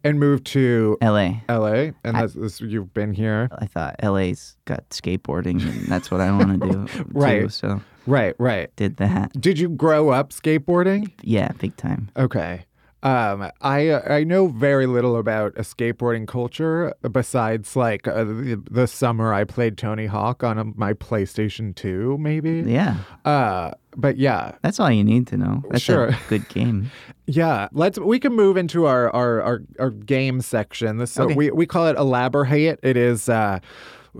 And moved to LA. LA and that's this, you've been here. I thought LA's got skateboarding and that's what I want to do. too, Right. so Right, right. did that. Did you grow up skateboarding? Yeah, big time. Okay. Um, I I know very little about a skateboarding culture besides like uh, the, the summer I played Tony Hawk on a, my PlayStation 2 maybe. Yeah. Uh, but yeah, That's all you need to know. That's Sure. a good game. yeah. Let's we can move into our our our, our game section. This so Okay. we we call it elaborate. It is uh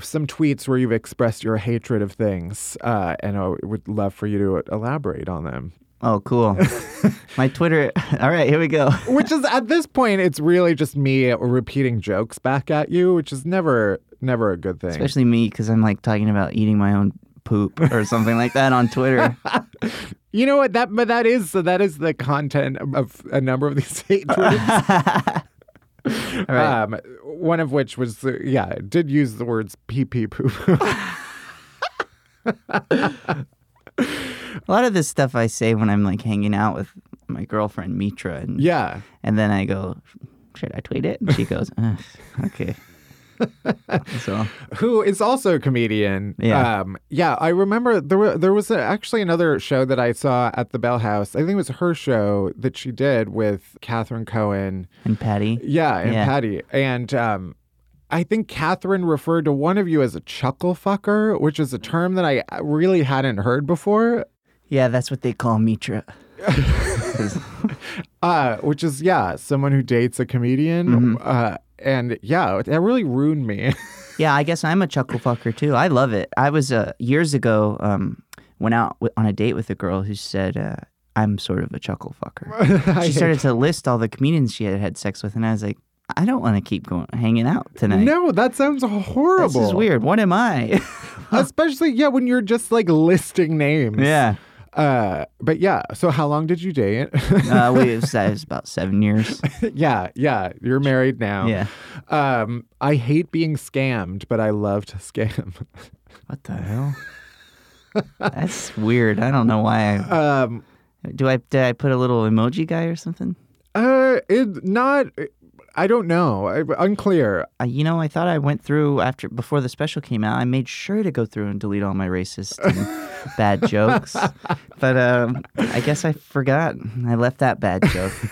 some tweets where you've expressed your hatred of things, uh, and I would love for you to elaborate on them. Oh, cool. My Twitter. All right, here we go. which is at this point it's really just me repeating jokes back at you which is never never a good thing Especially me, because I'm like talking about eating my own poop or something like that on Twitter. you know what that but that is so that is the content of a number of these hate tweets All right. um one of which was uh, yeah it did use the words pee pee poo poo A lot of this stuff I say when I'm like hanging out with my girlfriend Mitra, and yeah and then I go, "Should I tweet it?" And she goes, "Ugh, "Okay." so who is also a comedian. Yeah. Um, yeah, I remember there were there was a, actually another show that I saw at the Bell House. I think it was her show that she did with Catherine Cohen. and Patty. Yeah, and Yeah. Patty. And um, I think Catherine referred to one of you as a chuckle fucker, which is a term that I really hadn't heard before. Yeah, that's what they call Mitra. Uh, which is yeah, someone who dates a comedian. Mm-hmm. Uh, and yeah, that really ruined me. Yeah, I guess I'm a chuckle fucker too. I love it. I was uh, years ago um, went out w- on a date with a girl who said uh, I'm sort of a chuckle fucker. she started to list all the comedians she had had sex with, and I was like, I don't want to keep going hanging out tonight. no, that sounds horrible. this is weird. What am I? Especially yeah, when you're just like listing names. yeah. Uh, but yeah. So how long did you date? Uh, we it was, it was about seven years. yeah, yeah. You're married now. Yeah. Um, I hate being scammed, but I love to scam. What the hell? That's weird. I don't know why. I, um, do I did I put a little emoji guy or something? uh, it not. I don't know. I, unclear. Uh, you know, I thought I went through after before the special came out. I made sure to go through and delete all my racist and bad jokes, but um, I guess I forgot. I left that bad joke.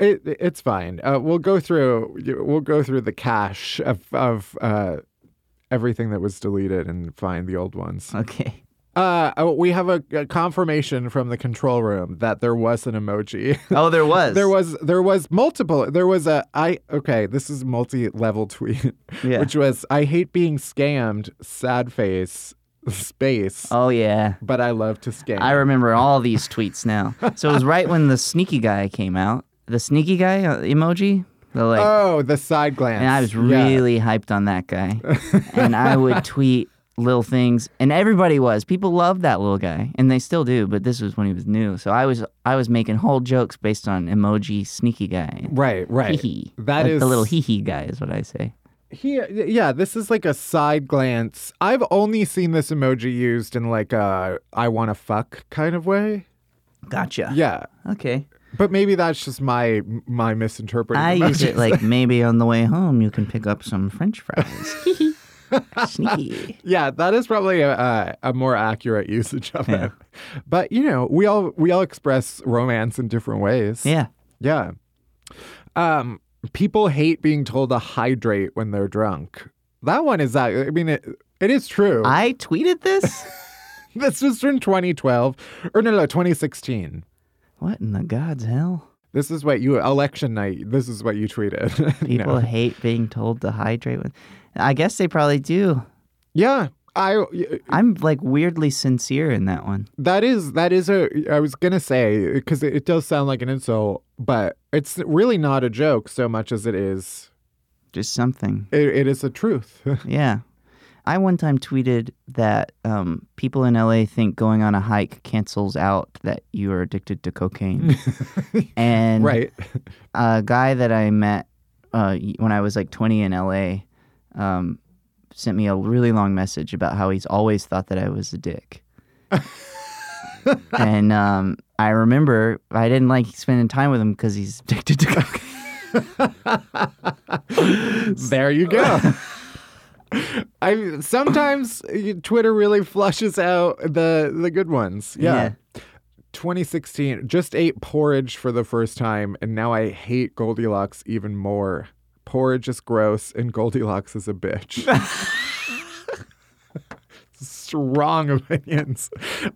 It, it's fine. Uh, we'll go through. We'll go through the cache of of uh, everything that was deleted and find the old ones. Okay. Uh, oh, we have a, a confirmation from the control room that there was an emoji. Oh, there was. there was there was multiple. There was a I okay. This is multi-level tweet, Yeah. which was I hate being scammed. Sad face space. Oh yeah. But I love to scam. I remember all these tweets now. So it was right when the sneaky guy came out. The sneaky guy uh, emoji. The like. oh, the side glance. And I was Yeah. really hyped on that guy. and I would tweet little things and everybody was. People loved that little guy and they still do, but this was when he was new. So I was I was making whole jokes based on emoji sneaky guy. right, right. Hee. That Like is the little hee hee guy is what I say. He, yeah, this is like a side glance. I've only seen this emoji used in like a I want to fuck kind of way. Gotcha. Yeah, Okay. but maybe that's just my my misinterpretation I use it like maybe on the way home you can pick up some french fries. Sneaky. yeah, that is probably a, a, a more accurate usage of Yeah. it. But you know, we all we all express romance in different ways. Yeah. yeah. Um, people hate being told to hydrate when they're drunk. That one is that. I mean, it, it is true. I tweeted this? this was from 2012 or no, no, 2016. what in the God's hell? This is what you election night. This is what you tweeted. People No. hate being told to hydrate. When... I guess they probably do. Yeah, I. I'm like weirdly sincere in that one. That is that is a. I was gonna say because it, it does sound like an insult, but it's really not a joke so much as it is. Just something. It, it is a truth. Yeah. I one time tweeted that um, people in LA think going on a hike cancels out that you are addicted to cocaine. and right. a guy that I met uh, when I was like 20 in LA um, sent me a really long message about how he's always thought that I was a dick. and um, I remember I didn't like spending time with him because he's addicted to cocaine. There you go. I sometimes Twitter really flushes out the the good ones. Yeah. 2016, just ate porridge for the first time, and now I hate Goldilocks even more. Porridge is gross, and Goldilocks is a bitch. Strong opinions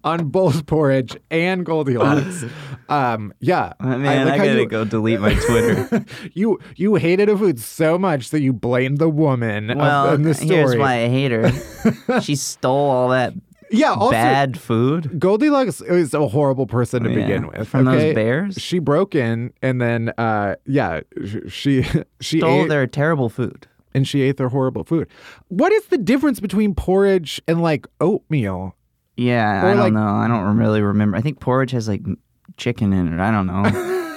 on both porridge and Goldilocks. Um, yeah, Man, I, like how gotta you- go delete my Twitter. you you hated a food so much that you blamed the woman of- well, the story. here's why I hate her. she stole all that yeah, also bad food. Goldilocks is a horrible person to Yeah, begin with. from those bears? She broke in and then uh yeah, she she Stole ate their terrible food. and she ate their horrible food. What is the difference between porridge and like oatmeal? Yeah, Or I don't know. I don't really remember. I think porridge has like chicken in it. I don't know.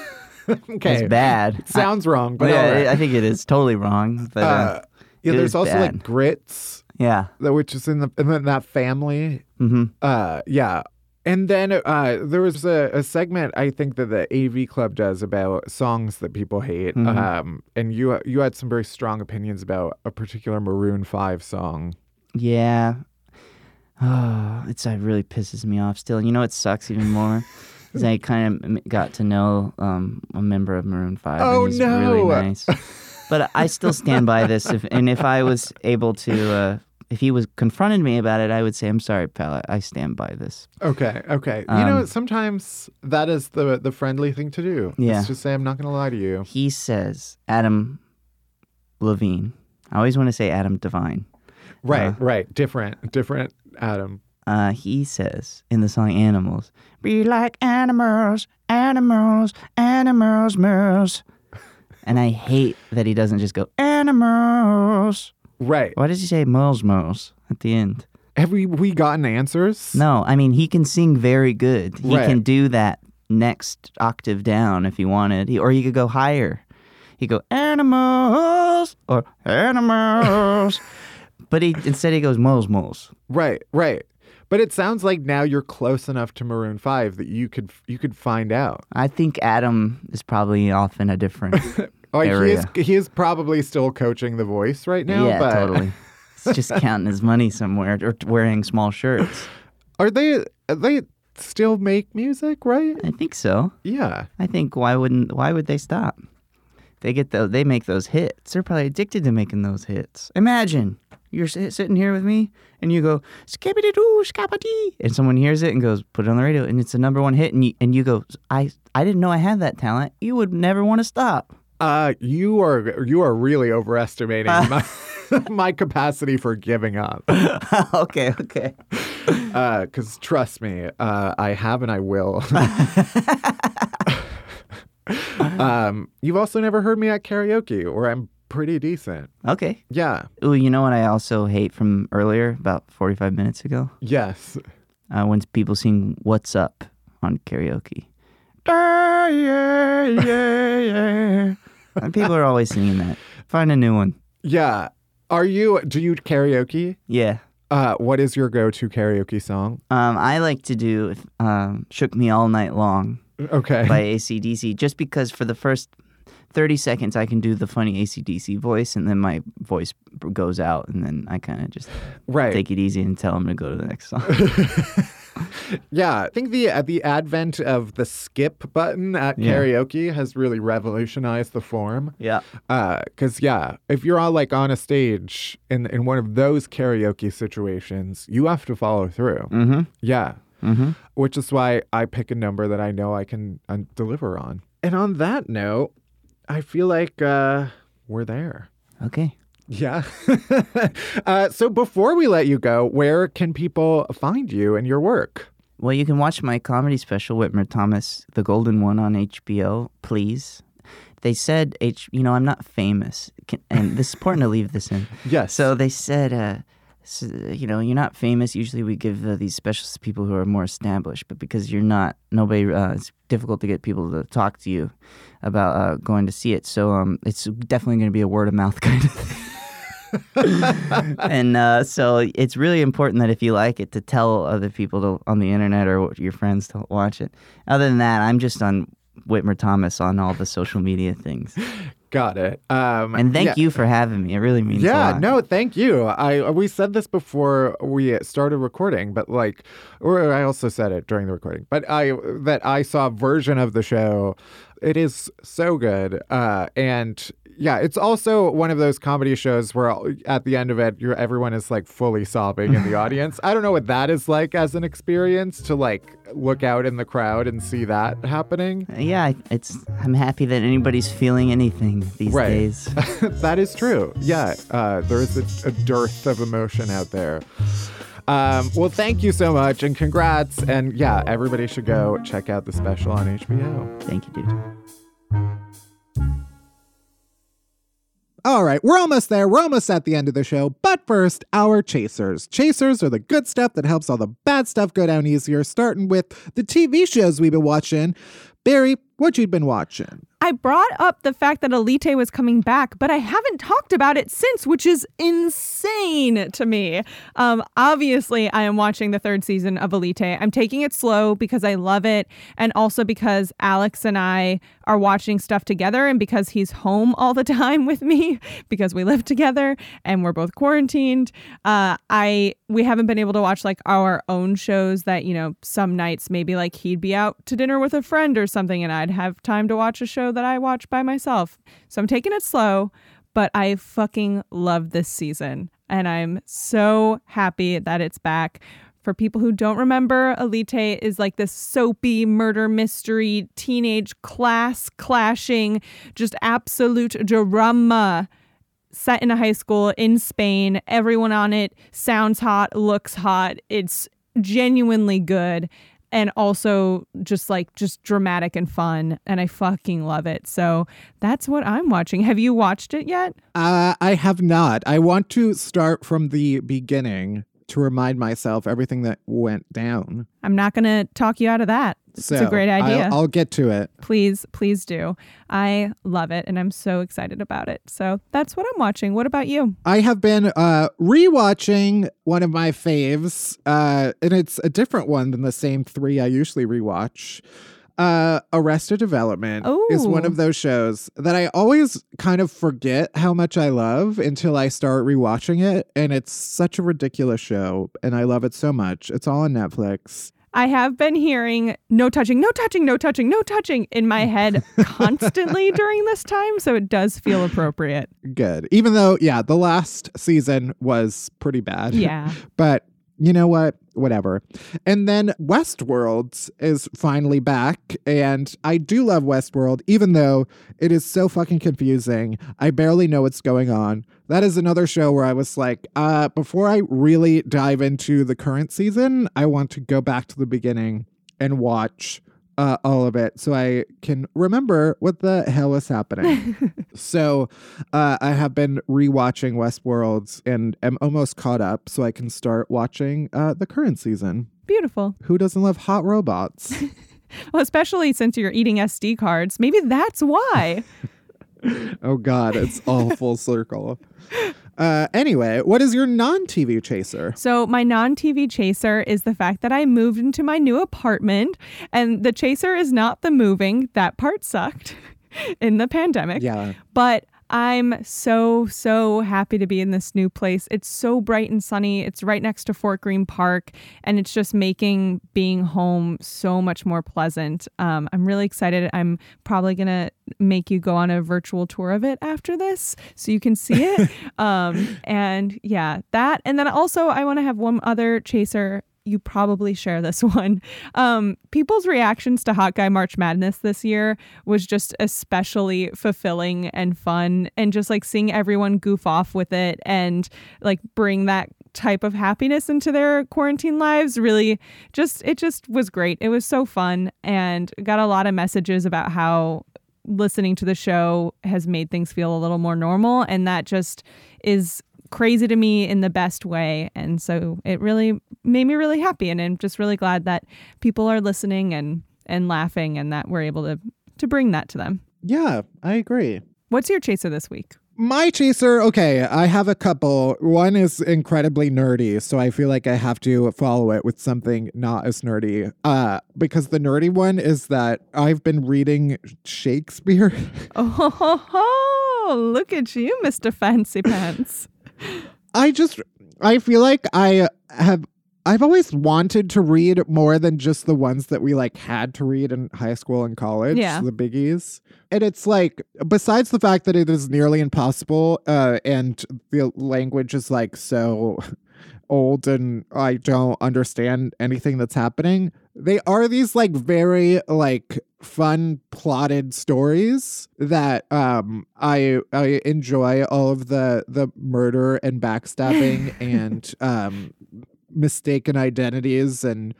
Okay. It's bad. Sounds wrong, but yeah, right. I think it is totally wrong. But uh, uh, yeah, there's also bad. like grits, yeah, that- which is in the in that family. hmm Uh, yeah. And then uh, there was a, a segment I think that the AV Club does about songs that people hate. Mhm. Um, and you you had some very strong opinions about a particular Maroon Five song. yeah. Oh, it's it really pisses me off. Still, you know it sucks even more is I kind of got to know um, a member of Maroon Five. Oh, and he's no. Really nice. but I still stand by this. If, and if I was able to, uh, if he was confronted me about it, I would say, "I'm sorry, pal. I- stand by this." Okay, okay. you know, Um, sometimes that is the the friendly thing to do. Yeah. Is just say, I'm not going to lie to you. He says, "Adam Levine." I always want to say Adam Devine. Right, Uh, right. Different, different Adam. Uh, he says in the song "Animals," "Be like animals, animals, animals, mouse." And I hate that he doesn't just go animals. Right. Why does he say moles, moles at the end? Have we, we gotten answers? No, I mean he can sing very good. He Right. can do that next octave down if he wanted, he, or he could go higher. He go animals or animals, but he instead he goes moles, moles. Right, right. But it sounds like now you're close enough to Maroon Five that you could you could find out. I think Adam is probably off in a different Oh, he area. is he is probably still coaching the voice right now. yeah, but totally. He's just counting his money somewhere or wearing small shirts. Are they they still make music, right? I think so. Yeah. I think why wouldn't why would they stop? They get those they make those hits. They're probably addicted to making those hits. Imagine you're sitting here with me and you go skibbity doo and someone hears it and goes put it on the radio and it's the number one hit and you, and you go I I didn't know I had that talent. You would never want to stop. Uh, you are you are really overestimating my my capacity for giving up. okay, okay. Because trust me, uh, I have and I will. um, you've also never heard me at karaoke, where I'm pretty decent. Okay. Yeah. Ooh, you know what I also hate from earlier, about 45 minutes ago? Yes. uh, when people sing "What's Up" on karaoke. Ah, yeah, yeah, yeah. and people are always singing that. Find a new one. Yeah. Are you? Do you karaoke? Yeah. Uh, what is your go-to karaoke song? Um, I like to do um, "Shook Me All Night Long" Okay. by AC/DC, just because for the first thirty seconds I can do the funny AC/DC voice, and then my voice goes out, and then I kind of just right. take it easy and tell them to go to the next song. Yeah, I think the uh, the advent of the skip button at Yeah. karaoke has really revolutionized the form. yeah. Because yeah, if you're all like on a stage in in one of those karaoke situations, you have to follow through. Mm-hmm. Yeah, Mm-hmm. which is why I pick a number that I know I can uh, deliver on. And on that note, I feel like uh, we're there. Okay. Yeah. uh, so before we let you go, where can people find you and your work? Well, you can watch my comedy special, Whitmer Thomas, the golden one on HBO, please. They said, H, you know, I'm not famous. Can, and this is important to leave this in. Yes. So they said, uh, you know, you're not famous. Usually we give uh, these specials to people who are more established, but because you're not, nobody, uh, it's difficult to get people to talk to you about uh, going to see it. So um, it's definitely going to be a word of mouth kind of thing. and uh, so it's really important that if you like it, to tell other people to, on the internet or your friends to watch it. Other than that, I'm just on Whitmer Thomas on all the social media things. Got it. Um, And thank yeah. you for having me. It really means a Yeah, no, thank you. I we said this before we started recording, but like, or I also said it during the recording, but I that I saw a version of the show. It is so good, uh, and yeah, it's also one of those comedy shows where at the end of it, you're everyone is like fully sobbing in the audience. I don't know what that is like as an experience to like look out in the crowd and see that happening. Yeah, it's. I'm happy that anybody's feeling anything these Right. days. that is true. Yeah, uh, there is a, a dearth of emotion out there. Um, well, thank you so much and congrats. And yeah, everybody should go check out the special on HBO. Thank you, dude. All right, we're almost there. We're almost at the end of the show. But first, our chasers. Chasers are the good stuff that helps all the bad stuff go down easier, starting with the TV shows we've been watching. Barry, what you've been watching? I brought up the fact that Elite was coming back, but I haven't talked about it since, which is insane to me. Um, obviously, I am watching the third season of Elite. I'm taking it slow because I love it, and also because Alex and I are watching stuff together, and because he's home all the time with me because we live together and we're both quarantined. Uh, I we haven't been able to watch like our own shows that you know some nights maybe like he'd be out to dinner with a friend or something, and I'd have time to watch a show that I watch by myself. So I'm taking it slow, but I fucking love this season. And I'm so happy that it's back. For people who don't remember, Elite is like this soapy murder mystery, teenage class clashing, just absolute drama set in a high school in Spain. Everyone on it sounds hot, looks hot. It's genuinely good and also just like just dramatic and fun and I fucking love it. So that's what I'm watching. Have you watched it yet? Uh, I have not. I want to start from the beginning to remind myself everything that went down. I'm not going to talk you out of that. So it's a great idea. I'll, I'll get to it. please, please do. I love it and I'm so excited about it. So that's what I'm watching. What about you? I have been uh rewatching one of my faves, uh, and it's a different one than the same three I usually rewatch. Uh, Arrested Development is one of those shows that I always kind of forget how much I love until I start rewatching it, and it's such a ridiculous show, and I love it so much. It's all on Netflix. I have been hearing no touching, no touching, no touching, no touching in my head constantly during this time. So it does feel appropriate. Good, even though yeah, the last season was pretty bad. Yeah. but you know what? Whatever. And then Westworld is finally back. And I do love Westworld, even though it is so fucking confusing. I barely know what's going on. That is another show where I was like, uh, before I really dive into the current season, I want to go back to the beginning and watch uh, all of it so I can remember what the hell is happening. so uh, I have been rewatching Westworld and am almost caught up so I can start watching uh, the current season. Beautiful. Who doesn't love hot robots? Well, especially since you're eating SD cards. Maybe that's why. oh God, it's all full circle. Uh, anyway, what is your non-TV chaser? So, my non TV chaser is the fact that I moved into my new apartment, and the chaser is not the moving. That part sucked in the pandemic. Yeah. But I'm so, so happy to be in this new place. It's so bright and sunny. It's right next to Fort Greene Park, and it's just making being home so much more pleasant. Um, I'm really excited. I'm probably going to make you go on a virtual tour of it after this so you can see it. um, and yeah, that. And then also, I want to have one other chaser you probably share this one. Um, people's reactions to Hot Guy March Madness this year was just especially fulfilling and fun, and just like seeing everyone goof off with it and like bring that type of happiness into their quarantine lives really just it just was great it was so fun and got a lot of messages about how listening to the show has made things feel a little more normal and that just is crazy to me in the best way and so it really made me really happy and I'm just really glad that people are listening and and laughing and that we're able to to bring that to them. Yeah, I agree. What's your chaser this week? My chaser, okay, I have a couple. One is incredibly nerdy, so I feel like I have to follow it with something not as nerdy. Uh, because the nerdy one is that I've been reading Shakespeare. Oh, ho, ho, look at you, Mr. Fancy Pants. I just I feel like I have I've always wanted to read more than just the ones that we like had to read in high school and college, Yeah. the biggies. And it's like besides the fact that it is nearly impossible uh and the language is like so old and I don't understand anything that's happening. They are these like very like fun plotted stories that um I I enjoy all of the the murder and backstabbing and um mistaken identities and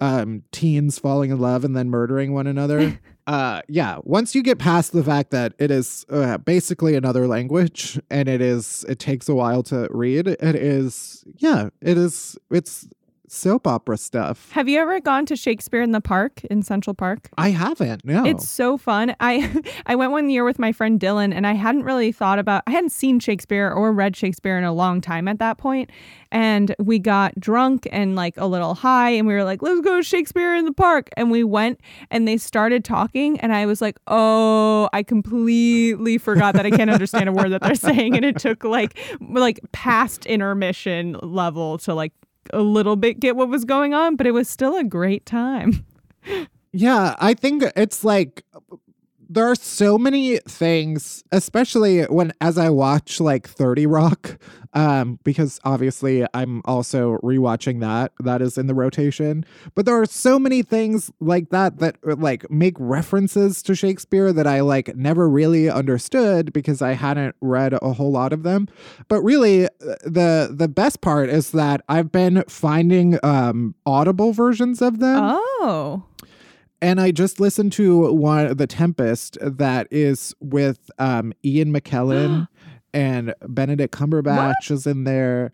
um teens falling in love and then murdering one another. uh yeah, once you get past the fact that it is uh, basically another language and it is it takes a while to read, it is yeah, it is it's soap opera stuff. Have you ever gone to Shakespeare in the Park in Central Park? I haven't. No. It's so fun. I I went one year with my friend Dylan and I hadn't really thought about I hadn't seen Shakespeare or read Shakespeare in a long time at that point. And we got drunk and like a little high and we were like, let's go to Shakespeare in the park. And we went and they started talking and I was like, oh, I completely forgot that I can't understand a word that they're saying. And it took like like past intermission level to like a little bit get what was going on, but it was still a great time. Yeah, I think it's like there are so many things, especially when as I watch like 30 Rock, um, because obviously I'm also rewatching that. That is in the rotation. But there are so many things like that that uh, like make references to Shakespeare that I like never really understood because I hadn't read a whole lot of them. But really, uh, the the best part is that I've been finding um audible versions of them Oh. And I just listened to one the Tempest that is with um Ian McKellen and Benedict Cumberbatch is in there.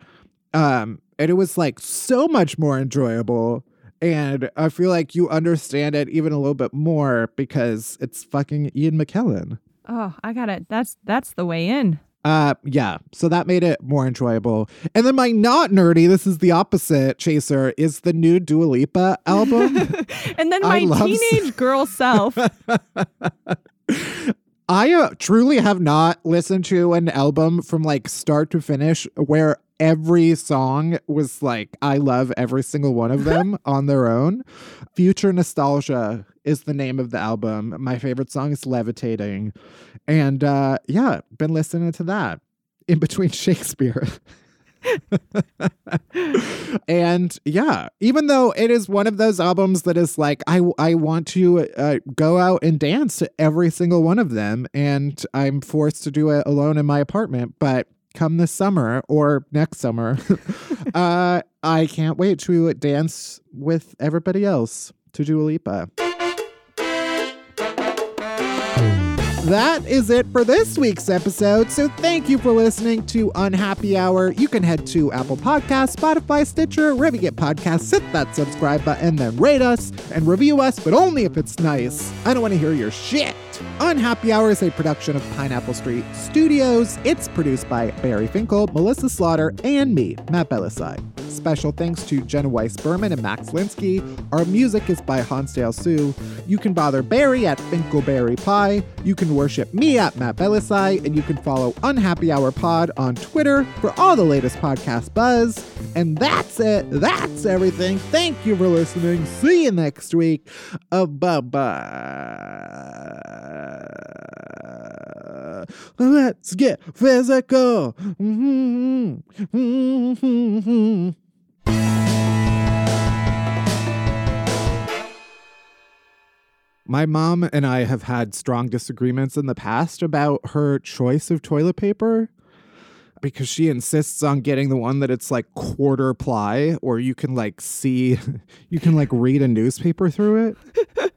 Um and it was like so much more enjoyable. And I feel like you understand it even a little bit more because it's fucking Ian McKellen. Oh, I got it. That's that's the way in. Uh yeah, so that made it more enjoyable. And then my not nerdy, this is the opposite chaser, is the new Dua Lipa album. And then my s- teenage girl self. I uh, truly have not listened to an album from like start to finish where every song was like I love every single one of them on their own. Future Nostalgia is the name of the album. My favorite song is Levitating. And uh yeah, been listening to that in between Shakespeare. and yeah, even though it is one of those albums that is like I I want to uh, go out and dance to every single one of them, and I'm forced to do it alone in my apartment. But come this summer or next summer, uh, I can't wait to dance with everybody else to Dua Lipa. That is it for this week's episode. So thank you for listening to Unhappy Hour. You can head to Apple Podcasts, Spotify, Stitcher, wherever you get podcasts, hit that subscribe button, then rate us and review us, but only if it's nice. I don't want to hear your shit. Unhappy Hour is a production of Pineapple Street Studios. It's produced by Barry Finkel, Melissa Slaughter, and me, Matt Bellassai. Special thanks to Jenna Weiss Berman and Max Linsky. Our music is by Hansdale Hsu. You can bother Barry at Finkelberry Pie. You can worship me at Matt Bellassai, and you can follow Unhappy Hour Pod on Twitter for all the latest podcast buzz. And that's it. That's everything. Thank you for listening. See you next week. Uh, bye bye. Uh, let's get physical. My mom and I have had strong disagreements in the past about her choice of toilet paper because she insists on getting the one that it's like quarter ply or you can like see you can like read a newspaper through it.